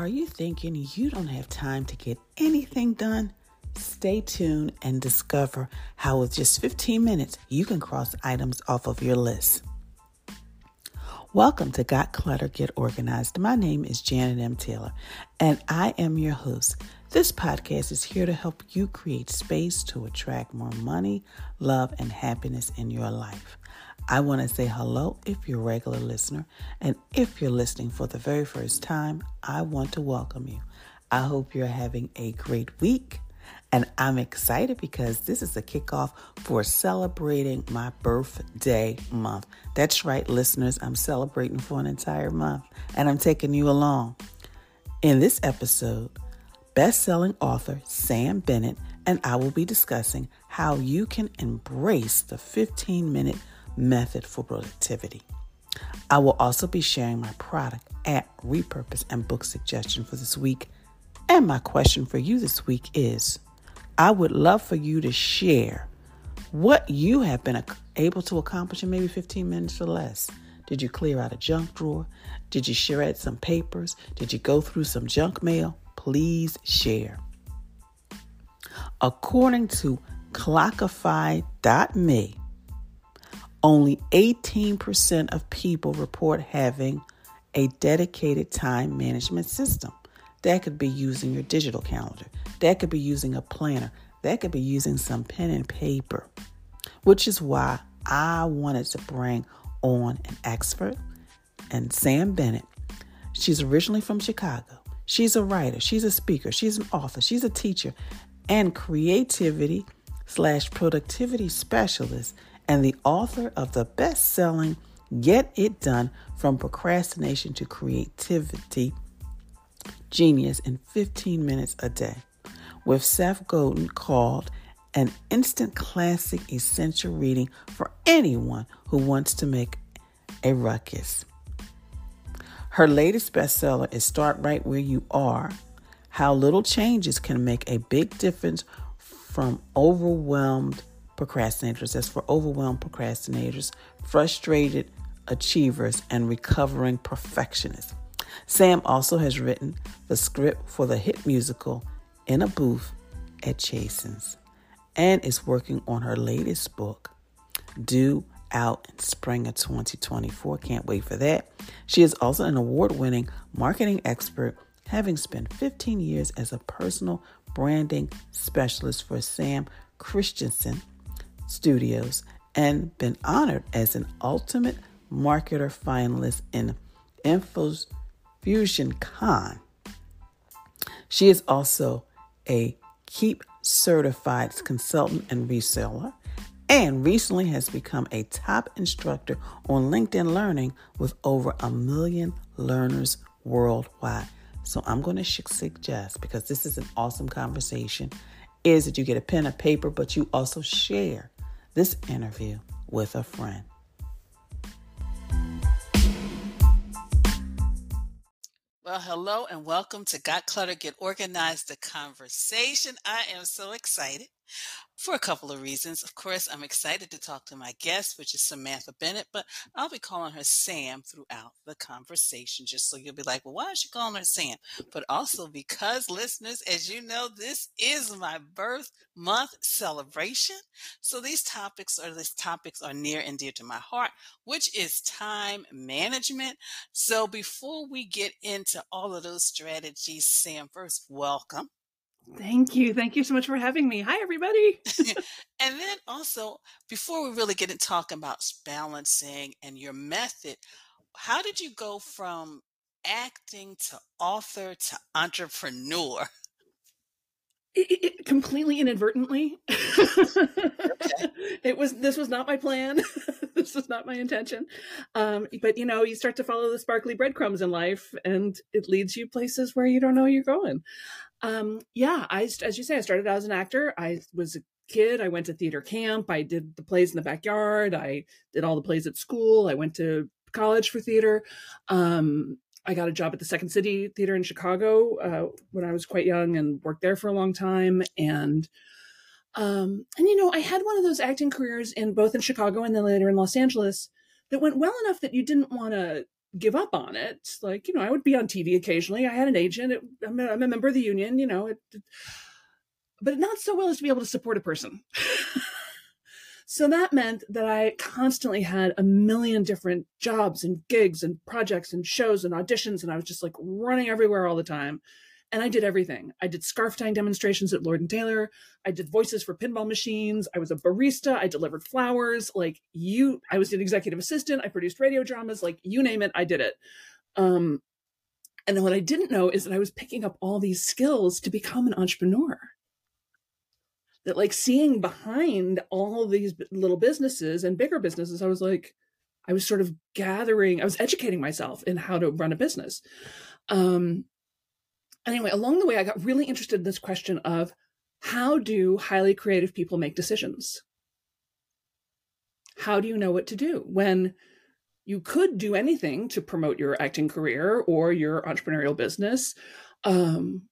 Are you thinking you don't have time to get anything done? Stay tuned and discover how, with just 15 minutes, you can cross items off of your list. Welcome to Got Clutter, Get Organized. My name is Janet M. Taylor, and I am your host. This podcast is here to help you create space to attract more money, love, and happiness in your life. I want to say hello if you're a regular listener, and if you're listening for the very first time, I want to welcome you. I hope you're having a great week. And I'm excited because this is a kickoff for celebrating my birthday month. That's right, listeners, I'm celebrating for an entire month and I'm taking you along. In this episode, best selling author Sam Bennett and I will be discussing how you can embrace the 15 minute method for productivity. I will also be sharing my product at repurpose and book suggestion for this week. And my question for you this week is I would love for you to share what you have been able to accomplish in maybe 15 minutes or less. Did you clear out a junk drawer? Did you shred some papers? Did you go through some junk mail? Please share. According to clockify.me, only 18% of people report having a dedicated time management system. That could be using your digital calendar. That could be using a planner. That could be using some pen and paper, which is why I wanted to bring on an expert and Sam Bennett. She's originally from Chicago. She's a writer, she's a speaker, she's an author, she's a teacher, and creativity slash productivity specialist, and the author of the best selling Get It Done from Procrastination to Creativity Genius in 15 Minutes a Day, with Seth Godin called an instant classic essential reading for anyone who wants to make a ruckus. Her latest bestseller is Start Right Where You Are How Little Changes Can Make a Big Difference from Overwhelmed Procrastinators. That's for overwhelmed procrastinators, frustrated achievers, and recovering perfectionists. Sam also has written the script for the hit musical In a Booth at Chasen's and is working on her latest book, due out in spring of 2024. Can't wait for that. She is also an award winning marketing expert, having spent 15 years as a personal branding specialist for Sam Christensen Studios and been honored as an ultimate marketer finalist in Infos Fusion Con. She is also a Keap certified consultant and reseller, and recently has become a top instructor on LinkedIn Learning with over a million learners worldwide. So I'm going to suggest, because this is an awesome conversation, is that you get a pen and paper, but you also share this interview with a friend. Well, hello and welcome to Got Clutter, Get Organized, the conversation. I am so excited for a couple of reasons. Of course, I'm excited to talk to my guest, which is Samantha Bennett, but I'll be calling her Sam throughout the conversation, just so you'll be like, well, why is she calling her Sam? But also because, listeners, as you know, this is my birth month celebration. So these topics are these topics are near and dear to my heart, which is time management. So before we get into all of those strategies, Sam, first, welcome. Thank you. Thank you so much for having me. Hi, everybody. and then also, before we really get into talking about balancing and your method, how did you go from acting to author to entrepreneur? It, it, completely inadvertently. It was this was not my plan. this was not my intention. Um, but you know, you start to follow the sparkly breadcrumbs in life, and it leads you places where you don't know you're going. Um, yeah, I as you say, I started out as an actor. I was a kid. I went to theater camp. I did the plays in the backyard. I did all the plays at school. I went to college for theater. Um, I got a job at the Second City Theater in Chicago uh, when I was quite young and worked there for a long time. And um, and you know, I had one of those acting careers in both in Chicago and then later in Los Angeles that went well enough that you didn't want to give up on it. Like, you know, I would be on TV occasionally. I had an agent. It, I'm, a, I'm, a member of the union, you know, it, but not so well as to be able to support a person. so that meant that I constantly had a million different jobs and gigs and projects and shows and auditions. And I was just like running everywhere all the time and I did everything. I did scarf tying demonstrations at Lord and Taylor. I did voices for pinball machines. I was a barista. I delivered flowers. Like you, I was an executive assistant. I produced radio dramas. Like you name it, I did it. Um, and then what I didn't know is that I was picking up all these skills to become an entrepreneur. That like seeing behind all these little businesses and bigger businesses, I was like, I was sort of gathering, I was educating myself in how to run a business. Um, anyway, along the way, I got really interested in this question of how do highly creative people make decisions? How do you know what to do when you could do anything to promote your acting career or your entrepreneurial business? Um,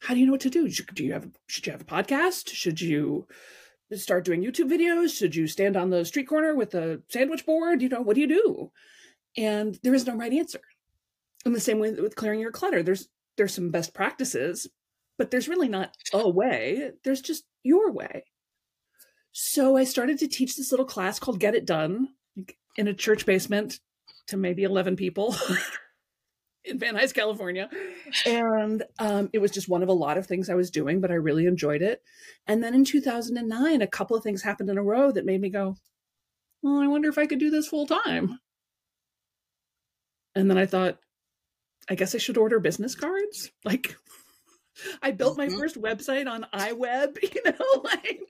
how do you know what to do? Do you have should you have a podcast? Should you start doing YouTube videos? Should you stand on the street corner with a sandwich board? You know, what do you do? And there is no right answer. In the same way with clearing your clutter, there's there's some best practices, but there's really not a way. There's just your way. So I started to teach this little class called Get It Done in a church basement to maybe 11 people in Van Nuys, California. And um, it was just one of a lot of things I was doing, but I really enjoyed it. And then in 2009, a couple of things happened in a row that made me go, well, I wonder if I could do this full time. And then I thought, I guess I should order business cards. Like I built my mm-hmm. first website on iWeb, you know, like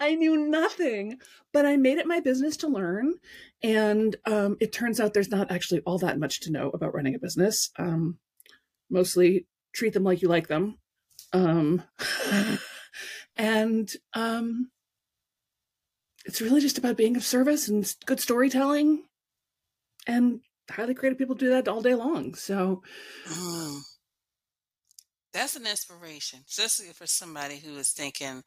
I knew nothing, but I made it my business to learn. And um, it turns out there's not actually all that much to know about running a business. Um, mostly treat them like you like them. Um, and um, it's really just about being of service and good storytelling and highly creative people do that all day long. So mm. that's an inspiration, especially for somebody who is thinking,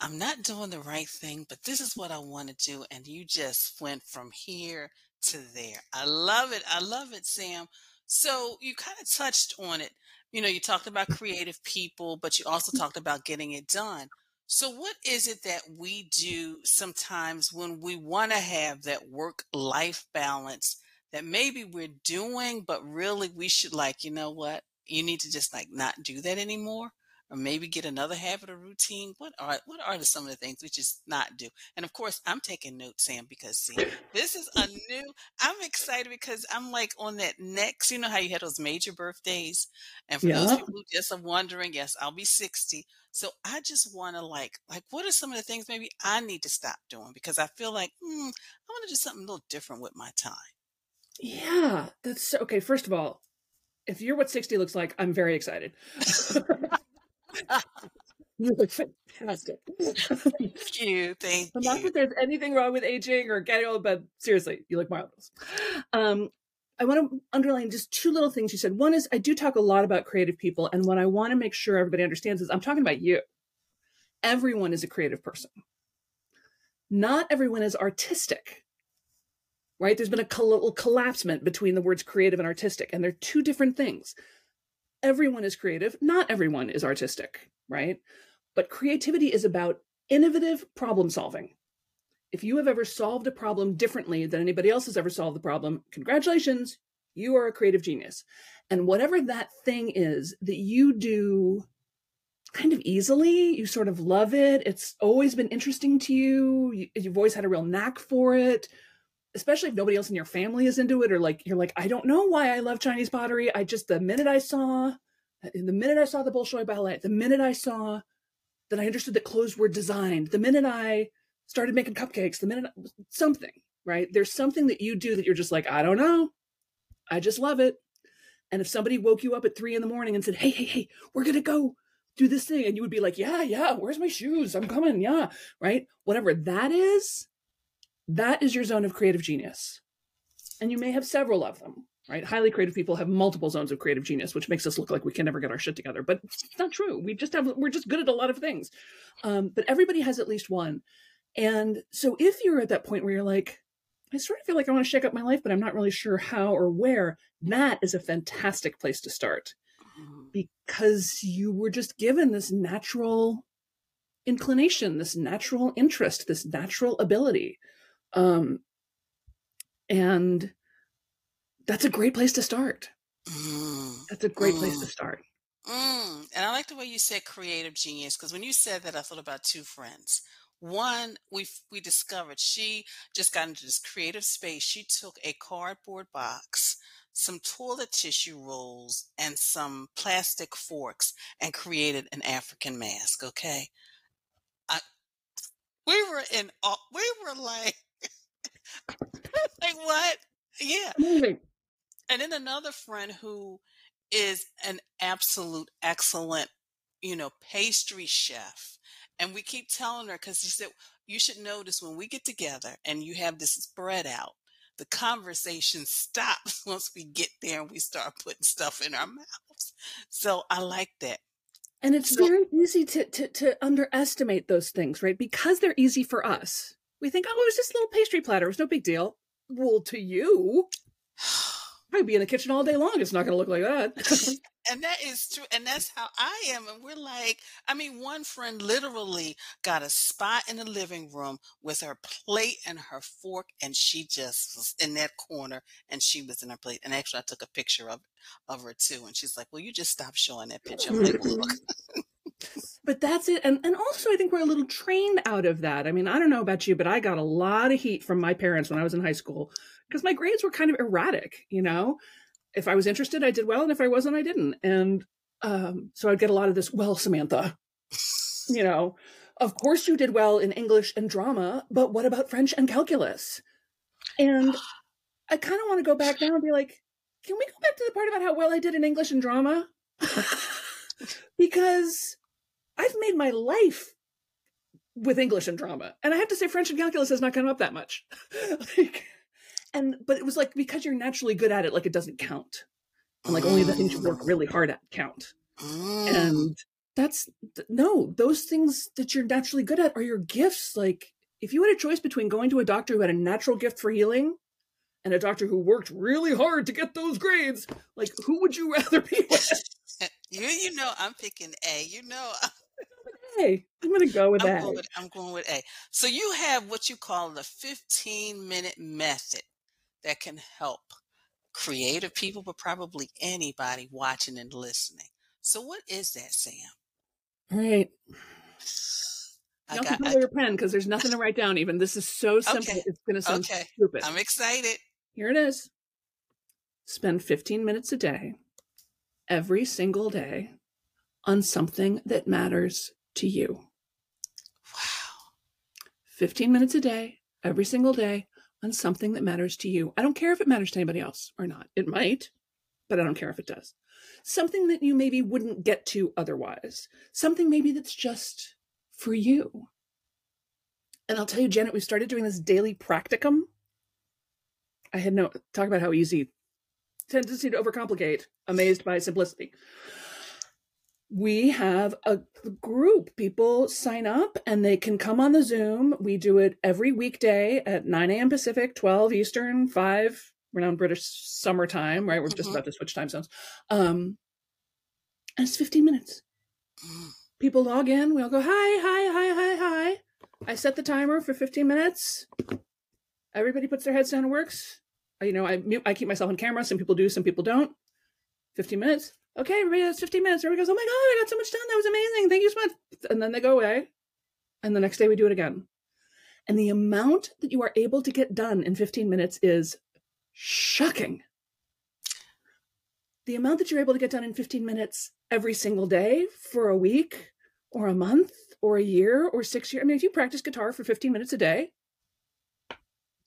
I'm not doing the right thing, but this is what I want to do. And you just went from here to there. I love it. I love it, Sam. So you kind of touched on it. You know, you talked about creative people, but you also talked about getting it done. So, what is it that we do sometimes when we want to have that work life balance that maybe we're doing, but really we should like, you know what? You need to just like not do that anymore or maybe get another habit or routine. What are what are the, some of the things we just not do? And of course, I'm taking notes, Sam, because see, this is a new. I'm excited because I'm like on that next. You know how you had those major birthdays, and for yeah. those people who just are wondering, yes, I'll be 60. So I just want to like like what are some of the things maybe I need to stop doing because I feel like hmm, I want to do something a little different with my time. Yeah, that's so, okay. First of all, if you're what 60 looks like, I'm very excited. you look fantastic. Thank you. Thank you. Not that there's anything wrong with aging or getting old, but seriously, you look marvelous. Um, I want to underline just two little things you said. One is I do talk a lot about creative people, and what I want to make sure everybody understands is I'm talking about you. Everyone is a creative person. Not everyone is artistic right? There's been a col- collapsement between the words creative and artistic, and they're two different things. Everyone is creative, not everyone is artistic, right? But creativity is about innovative problem solving. If you have ever solved a problem differently than anybody else has ever solved the problem, congratulations, you are a creative genius. And whatever that thing is that you do kind of easily, you sort of love it, it's always been interesting to you, you've always had a real knack for it, especially if nobody else in your family is into it or like you're like i don't know why i love chinese pottery. I just the minute i saw the minute i saw the bolshoi ballet the minute i saw that i understood that clothes were designed the minute i started making cupcakes the minute something right? There's something that you do that you're just like i don't know. I just love it. And if somebody woke you up at three in the morning and said hey hey hey we're gonna go do this thing and you would be like yeah yeah where's my shoes? I'm coming yeah right? Whatever that is that is your zone of creative genius. And you may have several of them, right? Highly creative people have multiple zones of creative genius, which makes us look like we can never get our shit together. But it's not true. We just have, we're just good at a lot of things. Um, but everybody has at least one. And so if you're at that point where you're like, I sort of feel like I want to shake up my life, but I'm not really sure how or where. That is a fantastic place to start Mhm. because you were just given this natural inclination, this natural interest, this natural ability. Um, and that's a great place to start. Mm. That's a great place Mm. to start. Mm. And I like the way you said creative genius because when you said that, I thought about two friends. One, we we discovered she just got into this creative space. She took a cardboard box, some toilet tissue rolls, and some plastic forks and created an African mask. Okay, I we were in. We were like, like what? Yeah. Amazing. And then another friend who is an absolute excellent, you know, pastry chef. And we keep telling her because she said, you should notice when we get together and you have this spread out, the conversation stops once we get there and we start putting stuff in our mouths. So I like that. And it's So- very easy to, to to underestimate those things, right? Because they're easy for us. We think, oh, it was just a little pastry platter. It was no big deal. Well, to you, I'd be in the kitchen all day long. It's not going to look like that. And that is true. And that's how I am. And we're like, I mean, one friend literally got a spot in the living room with her plate and her fork, and she just was in that corner and she was in her plate. And actually, I took a picture of of her too. And she's like, Well, you just stop showing that picture. I'm like, Look. but that's it. And and also, I think we're a little trained out of that. I mean, I don't know about you, but I got a lot of heat from my parents when I was in high school because my grades were kind of erratic. You know, if I was interested, I did well, and if I wasn't, I didn't. And um, so I'd get a lot of this. Well, Samantha, you know, of course you did well in English and drama, but what about French and calculus? And I kind of want to go back now and be like, can we go back to the part about how well I did in English and drama? because I've made my life with English and drama. And I have to say French and calculus has not come up that much. like, and but it was like because you're naturally good at it, like it doesn't count. And like only the things you work oh. really hard at count. And oh. that's no, those things that you're naturally good at are your gifts. Like if you had a choice between going to a doctor who had a natural gift for healing and a doctor who worked really hard to get those grades, like who would you rather be with? you, you know, I'm picking A. You know, Hey, I'm gonna go with I'm that. going with, I'm going with A. So you have what you call the 15 minute method that can help creative people, but probably anybody watching and listening. So what is that, Sam? All right. I Don't got, control your pen because there's nothing to write down. Even this is so simple. Okay. It's gonna sound Okay. stupid. I'm excited. Here it is. Spend 15 minutes a day, every single day, on something that matters to you. Wow. 15 minutes a day, every single day, on something that matters to you. I don't care if it matters to anybody else or not. It might, but I don't care if it does. Something that you maybe wouldn't get to otherwise. Something maybe that's just for you. And I'll tell you, Janet, we've started doing this daily practicum. I had no talk about how easy tendency to overcomplicate, amazed by simplicity we have a group. People sign up and they can come on the Zoom. We do it every weekday at 9 a.m. Pacific, 12 Eastern, 5. We're now in British summertime, right? We're just Mhm. about to switch time zones. Um, and it's 15 minutes. People log in. We all go, hi, hi, hi, hi, hi. I set the timer for 15 minutes. Everybody puts their heads down and works. You know, I I keep myself on camera. Some people do, some people don't. 15 minutes. Okay, everybody, that's 15 minutes. Everybody goes, oh my God, I got so much done. That was amazing. Thank you so much. And then they go away. And the next day we do it again. And the amount that you are able to get done in 15 minutes is shocking. The amount that you're able to get done in 15 minutes every single day for a week or a month or a year or six years. I mean, if you practice guitar for 15 minutes a day,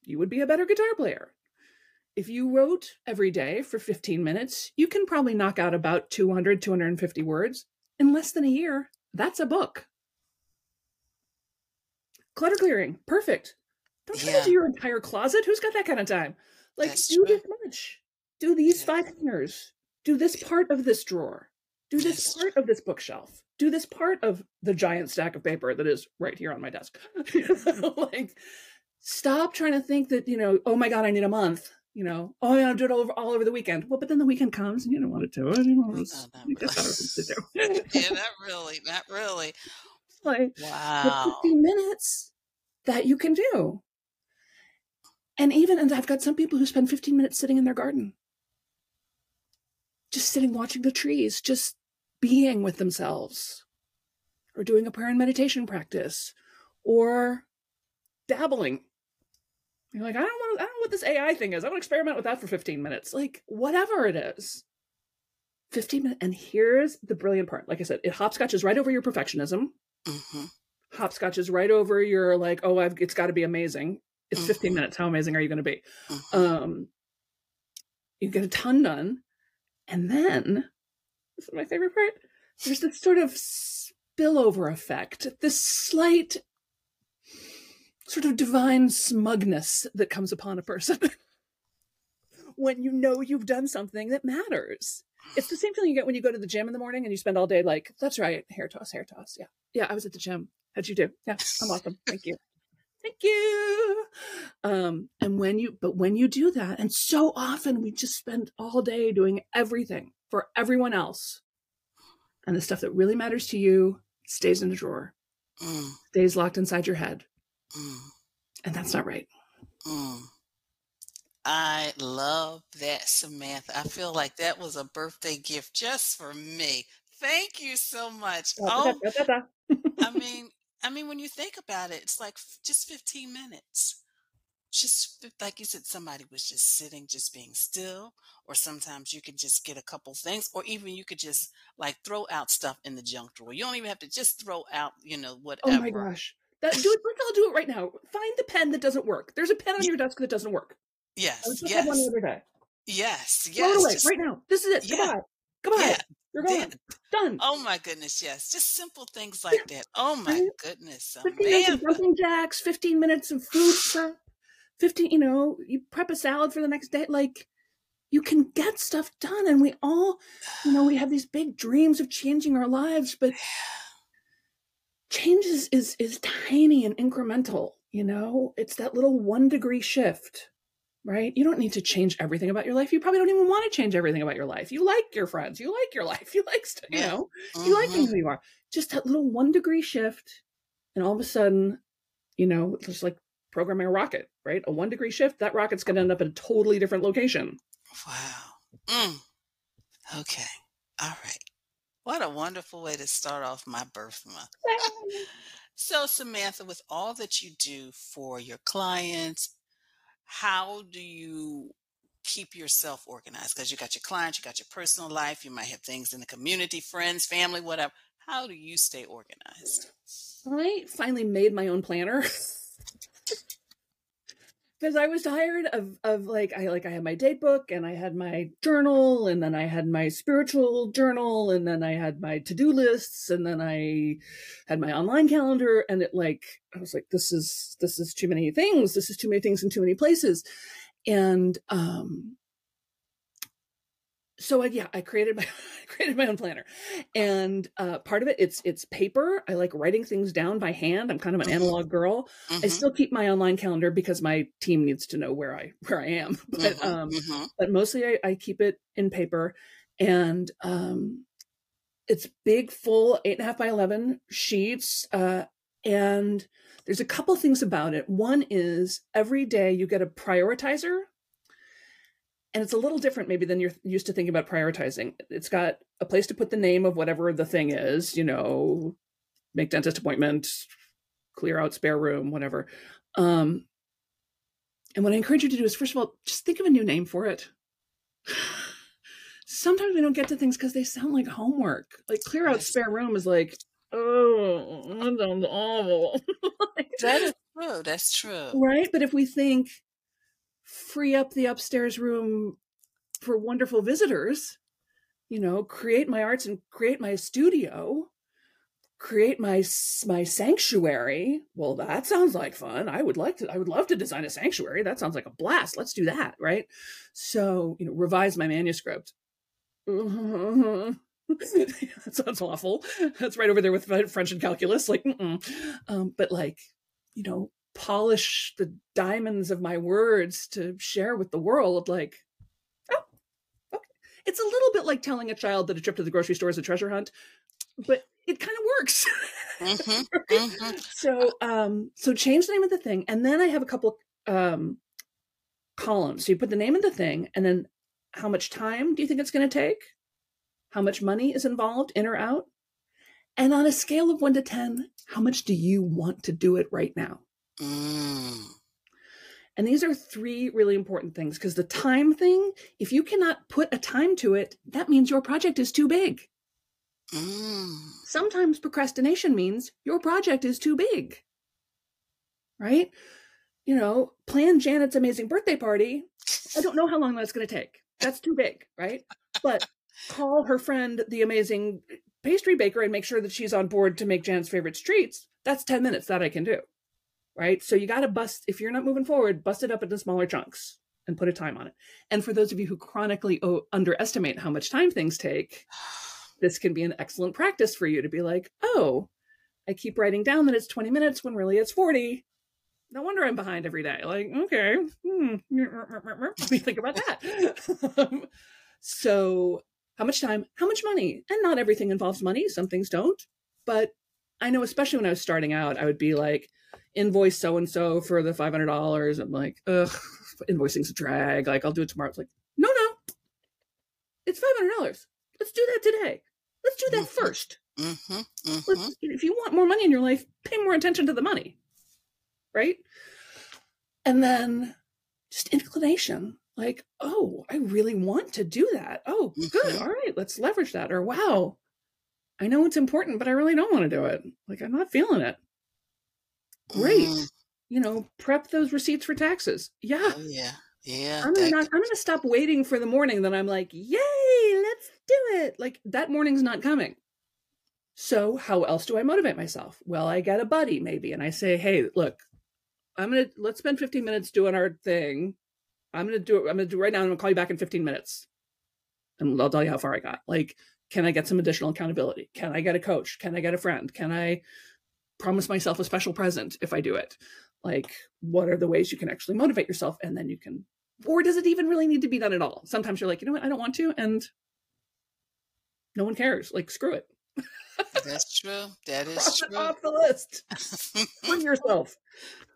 you would be a better guitar player if you wrote every day for 15 minutes, you can probably knock out about 200, 250 words in less than a year. That's a book. Clutter clearing, perfect. Don't Yeah. to do your entire closet. Who's got that kind of time? Like, That's do true. this much. Do these five corners. Do this part of this drawer. Do this That's part of this bookshelf. Do this part of the giant stack of paper that is right here on my desk. like, stop trying to think that you know oh my god i need a month you know oh yeah i'll do it all over, all over the weekend. Well but then the weekend comes and you don't want to do it you, know, No, not got other to do. Yeah, not really, not really. like Wow. 15 minutes that you can do. And even and i've got some people who spend 15 minutes sitting in their garden. Just sitting watching the trees just being with themselves. Or doing a prayer and meditation practice. Or dabbling you're like i don't want to i don't know what this ai thing is. I want to experiment with that for 15 minutes. Like whatever it is. 15 minutes and here's the brilliant part. Like i said it hopscotches right over your perfectionism. Hmm hopscotches right over your like oh I've, it's got to be amazing. It's 15 Mhm. minutes. How amazing are you going to be? Hmm um you get a ton done and then this is my favorite part there's this sort of spillover effect this slight sort of divine smugness that comes upon a person when you know you've done something that matters. It's the same feeling you get when you go to the gym in the morning and you spend all day like that's right hair toss hair toss. Yeah. Yeah i was at the gym. How'd you do? Yeah i'm awesome. Thank you. Thank you. Um and when you but when you do that and so often we just spend all day doing everything for everyone else and the stuff that really matters to you stays in a drawer mm, stays locked inside your head mm, and that's not right mm. I love that, Samantha. I feel like that was a birthday gift just for me. Thank you so much. Oh, I mean, I mean, when you think about it, it's like just 15 minutes. Just like you said, somebody was just sitting, just being still, or sometimes you could just get a couple things, or even you could just like throw out stuff in the junk drawer. You don't even have to just throw out, you know, whatever. oh my gosh that, do it all do it right now find the pen that doesn't work there's a pen on your desk that doesn't work Yes, just one the yes, other day yes, throw it away Just, right now this is it yeah, goodbye goodbye yeah. you're yeah. done Oh my goodness, yes. Just simple things Yeah, like that. Oh my right? goodness, 15 minutes of jumping jacks, 15 minutes of food prep, 15, you know, you prep a salad for the next day. Like, you can get stuff done. And we all, you know, we have these big dreams of changing our lives, but change is, is, is tiny and incremental, you know? It's that little one degree shift, right? You don't need to change everything about your life. You probably don't even want to change everything about your life. You like your friends, you like your life, you like, you know, you like being hmm who you are. Just that little one degree shift, and all of a sudden, you know, it's like programming a rocket, right? A one degree shift, that rocket's going to end up in a totally different location. Wow. Mm. Okay. All right. What a wonderful way to start off my birth month. So, Samantha, with all that you do for your clients, how do you keep yourself organized? Because you got your clients, you got your personal life, you might have things in the community, friends, family, whatever. How do you stay organized? I finally made my own planner. because I was tired of of like I like I had my date book and I had my journal and then I had my spiritual journal and then I had my to-do lists and then I had my online calendar and it like I was like this is this is too many things. This is too many things in too many places. And um so I, yeah, I created my I created my own planner, and uh, part of it it's it's paper. I like writing things down by hand. I'm kind of an Mhm. analog girl. I Mhm, still keep my online calendar because my team needs to know where I where I am. But mhm, um, mhm. but mostly I, I keep it in paper, and um, it's big, full eight and a half by eleven sheets. Uh, and there's a couple things about it. One is every day you get a prioritizer and it's a little different maybe than you're used to thinking about prioritizing. It's got a place to put the name of whatever the thing is, you know, make dentist appointment, clear out spare room, whatever. Um, and what I encourage you to do is, first of all, just think of a new name for it. Sometimes we don't get to things because they sound like homework. Like clear out spare room is like, oh, that sounds awful. That is true. That's true. right? But if we think free up the upstairs room for wonderful visitors, you know, create my arts and create my studio, create my my sanctuary. Well, that sounds like fun. I would like to I would love to design a sanctuary. That sounds like a blast. Let's do that, right? So, you know, revise my manuscript. that sounds awful. That's right over there with French and calculus. Like. Um, but like, you know, polish the diamonds of my words to share with the world like oh okay. It's a little bit like telling a child that a trip to the grocery store is a treasure hunt but it kind of works. Mm-hmm, mm-hmm. so um so change the name of the thing and then i have a couple um columns. So you put the name of the thing and then how much time do you think it's going to take? How much money is involved in or out? And on a scale of 1 to 10 how much do you want to do it right now Mm. And these are three really important things because the time thing, if you cannot put a time to it, that means your project is too big. Mm. Sometimes procrastination means your project is too big. Right? You know, plan Janet's amazing birthday party. I don't know how long that's going to take. That's too big, right? But call her friend, the amazing pastry baker, and make sure that she's on board to make Janet's favorite treats. That's 10 minutes that I can do right? So you got to bust, if you're not moving forward, bust it up into smaller chunks and put a time on it. And for those of you who chronically o- underestimate how much time things take, this can be an excellent practice for you to be like, oh, I keep writing down that it's 20 minutes when really it's 40. No wonder I'm behind every day. Like, okay, hmm. let me think about that. so, how much time? How much money? And not everything involves money. Some things don't. But I know, especially when I was starting out, I would be like, invoice so and so for the five hundred dollars. I'm like, ugh, invoicing's a drag. Like, I'll do it tomorrow. It's like, no, no, it's five hundred dollars. Let's do that today. Let's do that 1st mm-hmm, mm-hmm. If you want more money in your life, pay more attention to the money, right? And then just inclination, like, oh, I really want to do that. Oh, mm-hmm. good. All right, let's leverage that. Or wow, I know it's important, but I really don't want to do it. Like, I'm not feeling it. Great. Mm. You know, prep those receipts for taxes. Yeah. Oh, yeah. Yeah. I'm gonna, not, I'm gonna stop waiting for the morning that I'm like, yay, let's do it. Like that morning's not coming. So how else do I motivate myself? Well, I get a buddy maybe and I say, hey, look, I'm gonna let's spend 15 minutes doing our thing. I'm gonna do it. I'm gonna do it right now. I'm gonna call you back in 15 minutes. And I'll tell you how far I got. Like, can I get some additional accountability? Can I get a coach? Can I get a friend? Can I promise myself a special present if I do it. Like, what are the ways you can actually motivate yourself? And then you can, or does it even really need to be done at all? Sometimes you're like, you know what, I don't want to. And no one cares. Like, screw it. That's true. That is Cross true. off the list. Bring yourself.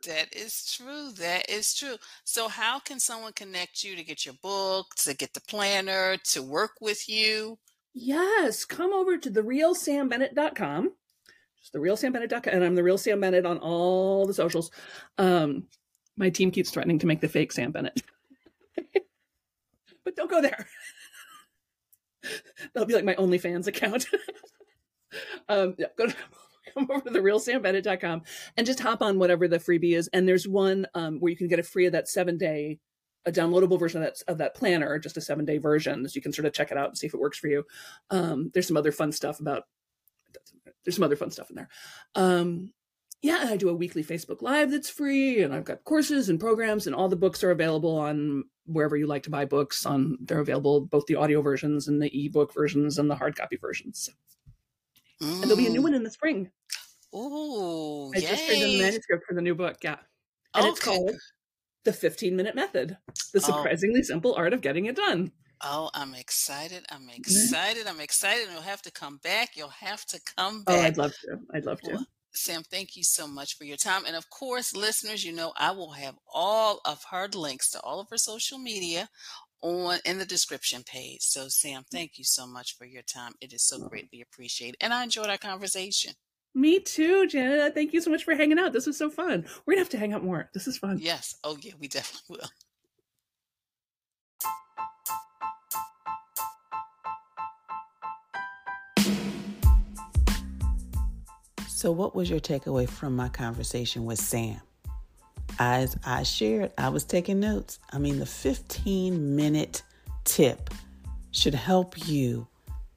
That is true. That is true. So, how can someone connect you to get your book, to get the planner, to work with you? Yes, come over to therealsambennett.com just the real Sam Bennett duck, and I'm the real Sam Bennett on all the socials. Um, my team keeps threatening to make the fake Sam Bennett, but don't go there. That'll be like my OnlyFans account. um, yeah, go to, come over to the real Bennett.com and just hop on whatever the freebie is. And there's one um, where you can get a free of that seven day, a downloadable version of that of that planner, just a seven day version, so you can sort of check it out and see if it works for you. Um, there's some other fun stuff about there's some other fun stuff in there. Um, yeah, I do a weekly Facebook Live that's free, and I've got courses and programs, and all the books are available on wherever you like to buy books. On they're available both the audio versions and the ebook versions and the hard copy versions. Mm. And there'll be a new one in the spring. Oh, I yay. just turned in the manuscript for the new book. Yeah, and okay. it's called "The 15 Minute Method: The oh. Surprisingly oh. Simple Art of Getting It Done." Oh, I'm excited. I'm excited. I'm excited. You'll have to come back. You'll have to come back. Oh, I'd love to. I'd love to. Well, Sam, thank you so much for your time. And of course, listeners, you know, I will have all of her links to all of her social media on in the description page. So Sam, thank you so much for your time. It is so greatly appreciated. And I enjoyed our conversation. Me too, Janet. Thank you so much for hanging out. This was so fun. We're gonna have to hang out more. This is fun. Yes. Oh yeah, we definitely will. So, what was your takeaway from my conversation with Sam? As I shared, I was taking notes. I mean, the 15 minute tip should help you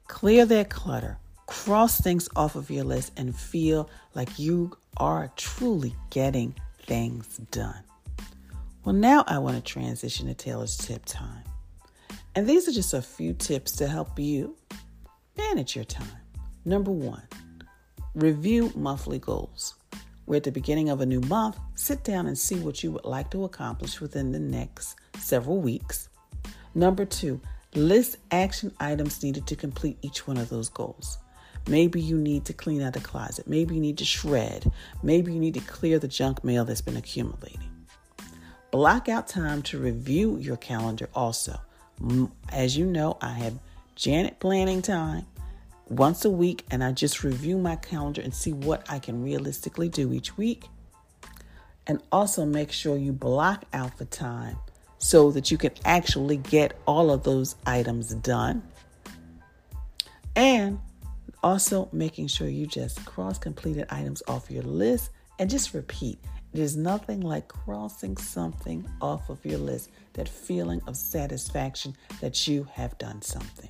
clear that clutter, cross things off of your list, and feel like you are truly getting things done. Well, now I want to transition to Taylor's tip time. And these are just a few tips to help you manage your time. Number one, Review monthly goals. we're at the beginning of a new month, sit down and see what you would like to accomplish within the next several weeks. Number two, list action items needed to complete each one of those goals. Maybe you need to clean out the closet. Maybe you need to shred. Maybe you need to clear the junk mail that's been accumulating. Block out time to review your calendar also. As you know, I have Janet planning time once a week and I just review my calendar and see what I can realistically do each week. And also make sure you block out the time so that you can actually get all of those items done. And also making sure you just cross completed items off your list and just repeat. There's nothing like crossing something off of your list, that feeling of satisfaction that you have done something.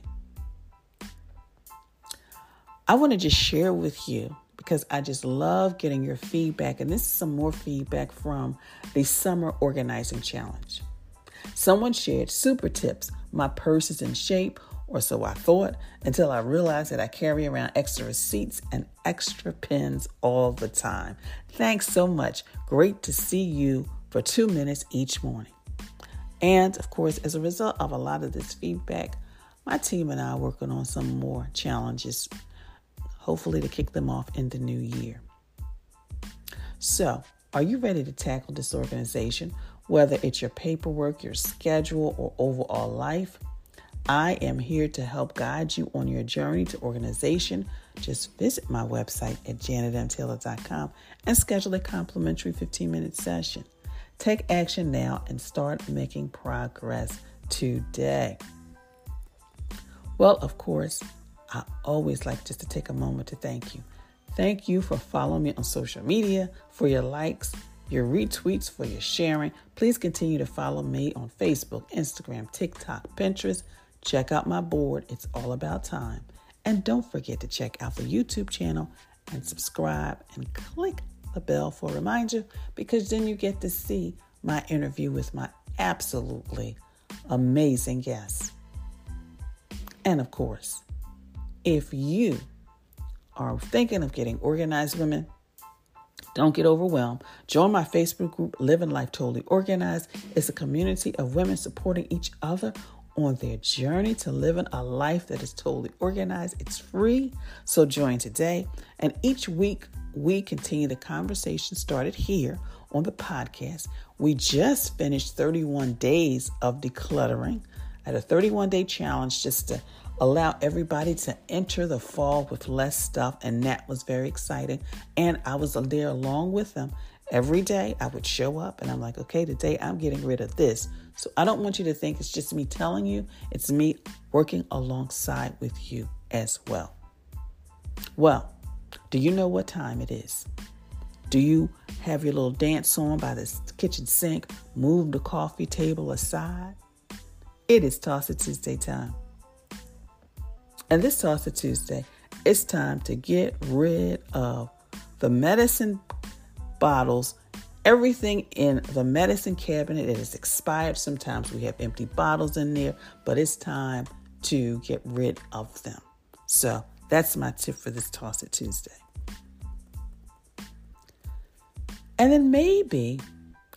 I want to just share with you because I just love getting your feedback, and this is some more feedback from the Summer Organizing Challenge. Someone shared super tips. My purse is in shape, or so I thought, until I realized that I carry around extra receipts and extra pens all the time. Thanks so much. Great to see you for two minutes each morning. And of course, as a result of a lot of this feedback, my team and I are working on some more challenges hopefully to kick them off in the new year. So, are you ready to tackle disorganization, whether it's your paperwork, your schedule, or overall life? I am here to help guide you on your journey to organization. Just visit my website at janetmtaylor.com and schedule a complimentary 15 minute session. Take action now and start making progress today. Well, of course, I always like just to take a moment to thank you. Thank you for following me on social media, for your likes, your retweets, for your sharing. Please continue to follow me on Facebook, Instagram, TikTok, Pinterest. Check out my board, it's all about time. And don't forget to check out the YouTube channel and subscribe and click the bell for a reminder because then you get to see my interview with my absolutely amazing guests. And of course, if you are thinking of getting organized women, don't get overwhelmed. Join my Facebook group, Living Life Totally Organized. It's a community of women supporting each other on their journey to living a life that is totally organized. It's free, so join today. And each week, we continue the conversation started here on the podcast. We just finished 31 days of decluttering. at a 31 day challenge just to allow everybody to enter the fall with less stuff. And that was very exciting. And I was there along with them. Every day I would show up and I'm like, okay, today I'm getting rid of this. So I don't want you to think it's just me telling you, it's me working alongside with you as well. Well, do you know what time it is? Do you have your little dance on by the kitchen sink? Move the coffee table aside? It is Toss It Tuesday time. And this Toss It Tuesday, it's time to get rid of the medicine bottles, everything in the medicine cabinet that is expired. Sometimes we have empty bottles in there, but it's time to get rid of them. So that's my tip for this Toss It Tuesday. And then maybe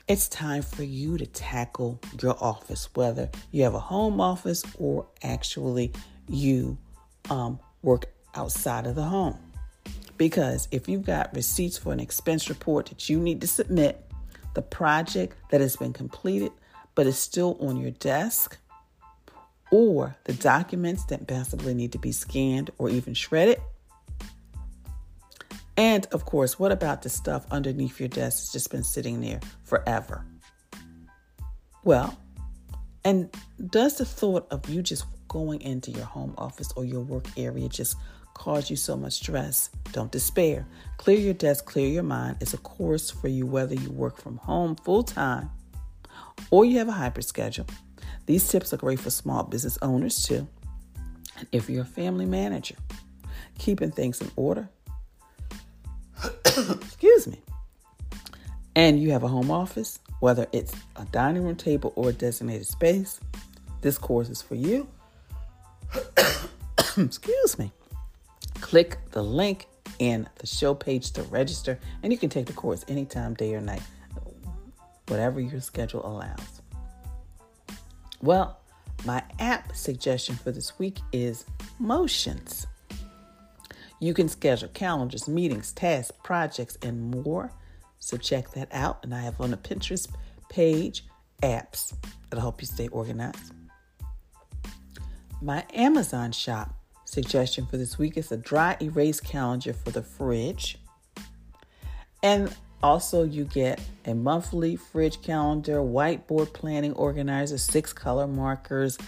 it's time for you to tackle your office, whether you have a home office or actually you um, work outside of the home. Because if you've got receipts for an expense report that you need to submit, the project that has been completed but is still on your desk, or the documents that possibly need to be scanned or even shredded. And of course, what about the stuff underneath your desk that's just been sitting there forever? Well, and does the thought of you just going into your home office or your work area just cause you so much stress, don't despair. Clear your desk, clear your mind. It's a course for you whether you work from home full time or you have a hybrid schedule. These tips are great for small business owners too. And if you're a family manager, keeping things in order, excuse me, and you have a home office, whether it's a dining room table or a designated space, this course is for you. Excuse me. Click the link in the show page to register, and you can take the course anytime, day or night, whatever your schedule allows. Well, my app suggestion for this week is Motions. You can schedule calendars, meetings, tasks, projects, and more. So check that out. And I have on the Pinterest page apps that'll help you stay organized. My Amazon shop suggestion for this week is a dry erase calendar for the fridge. And also, you get a monthly fridge calendar, whiteboard planning organizer, six color markers.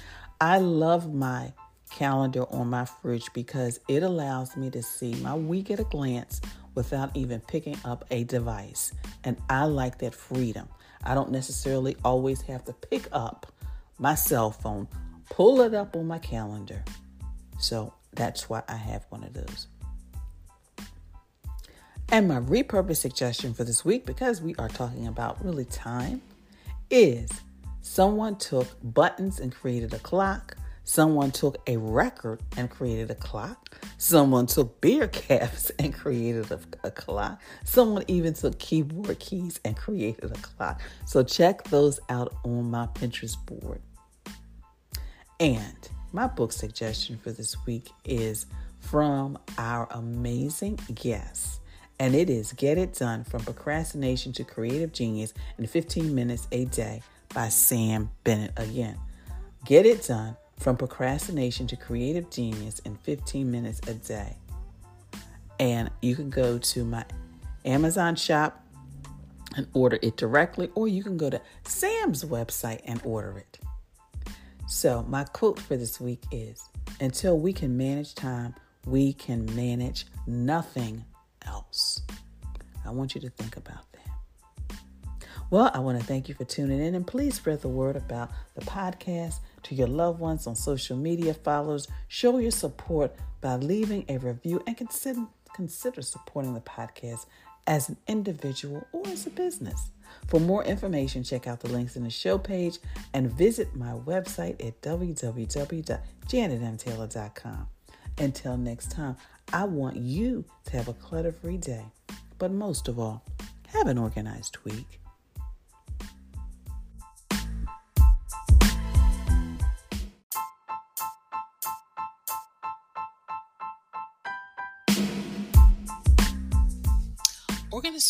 I love my calendar on my fridge because it allows me to see my week at a glance without even picking up a device. And I like that freedom. I don't necessarily always have to pick up my cell phone, pull it up on my calendar. So that's why I have one of those. And my repurpose suggestion for this week, because we are talking about really time, is someone took buttons and created a clock. Someone took a record and created a clock. Someone took beer caps and created a, a, clock. Someone even took keyboard keys and created a clock. So check those out on my Pinterest board. And my book suggestion for this week is from our amazing guest and it is Get It Done From Procrastination to Creative Genius in 15 Minutes a Day by Sam Bennett. Again, Get It Done From Procrastination to Creative Genius in 15 Minutes a Day. And you can go to my Amazon shop and order it directly, or you can go to Sam's website and order it. So, my quote for this week is Until we can manage time, we can manage nothing else. I want you to think about that. Well, I want to thank you for tuning in and please spread the word about the podcast to your loved ones on social media followers. Show your support by leaving a review and consider, consider supporting the podcast as an individual or as a business. For more information, check out the links in the show page and visit my website at www.janetmtaylor.com. Until next time, I want you to have a clutter free day, but most of all, have an organized week.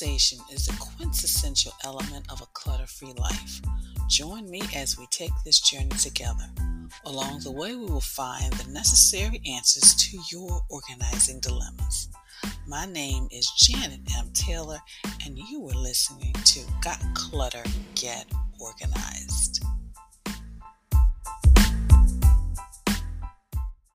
Is a quintessential element of a clutter free life. Join me as we take this journey together. Along the way, we will find the necessary answers to your organizing dilemmas. My name is Janet M. Taylor, and you are listening to Got Clutter, Get Organized.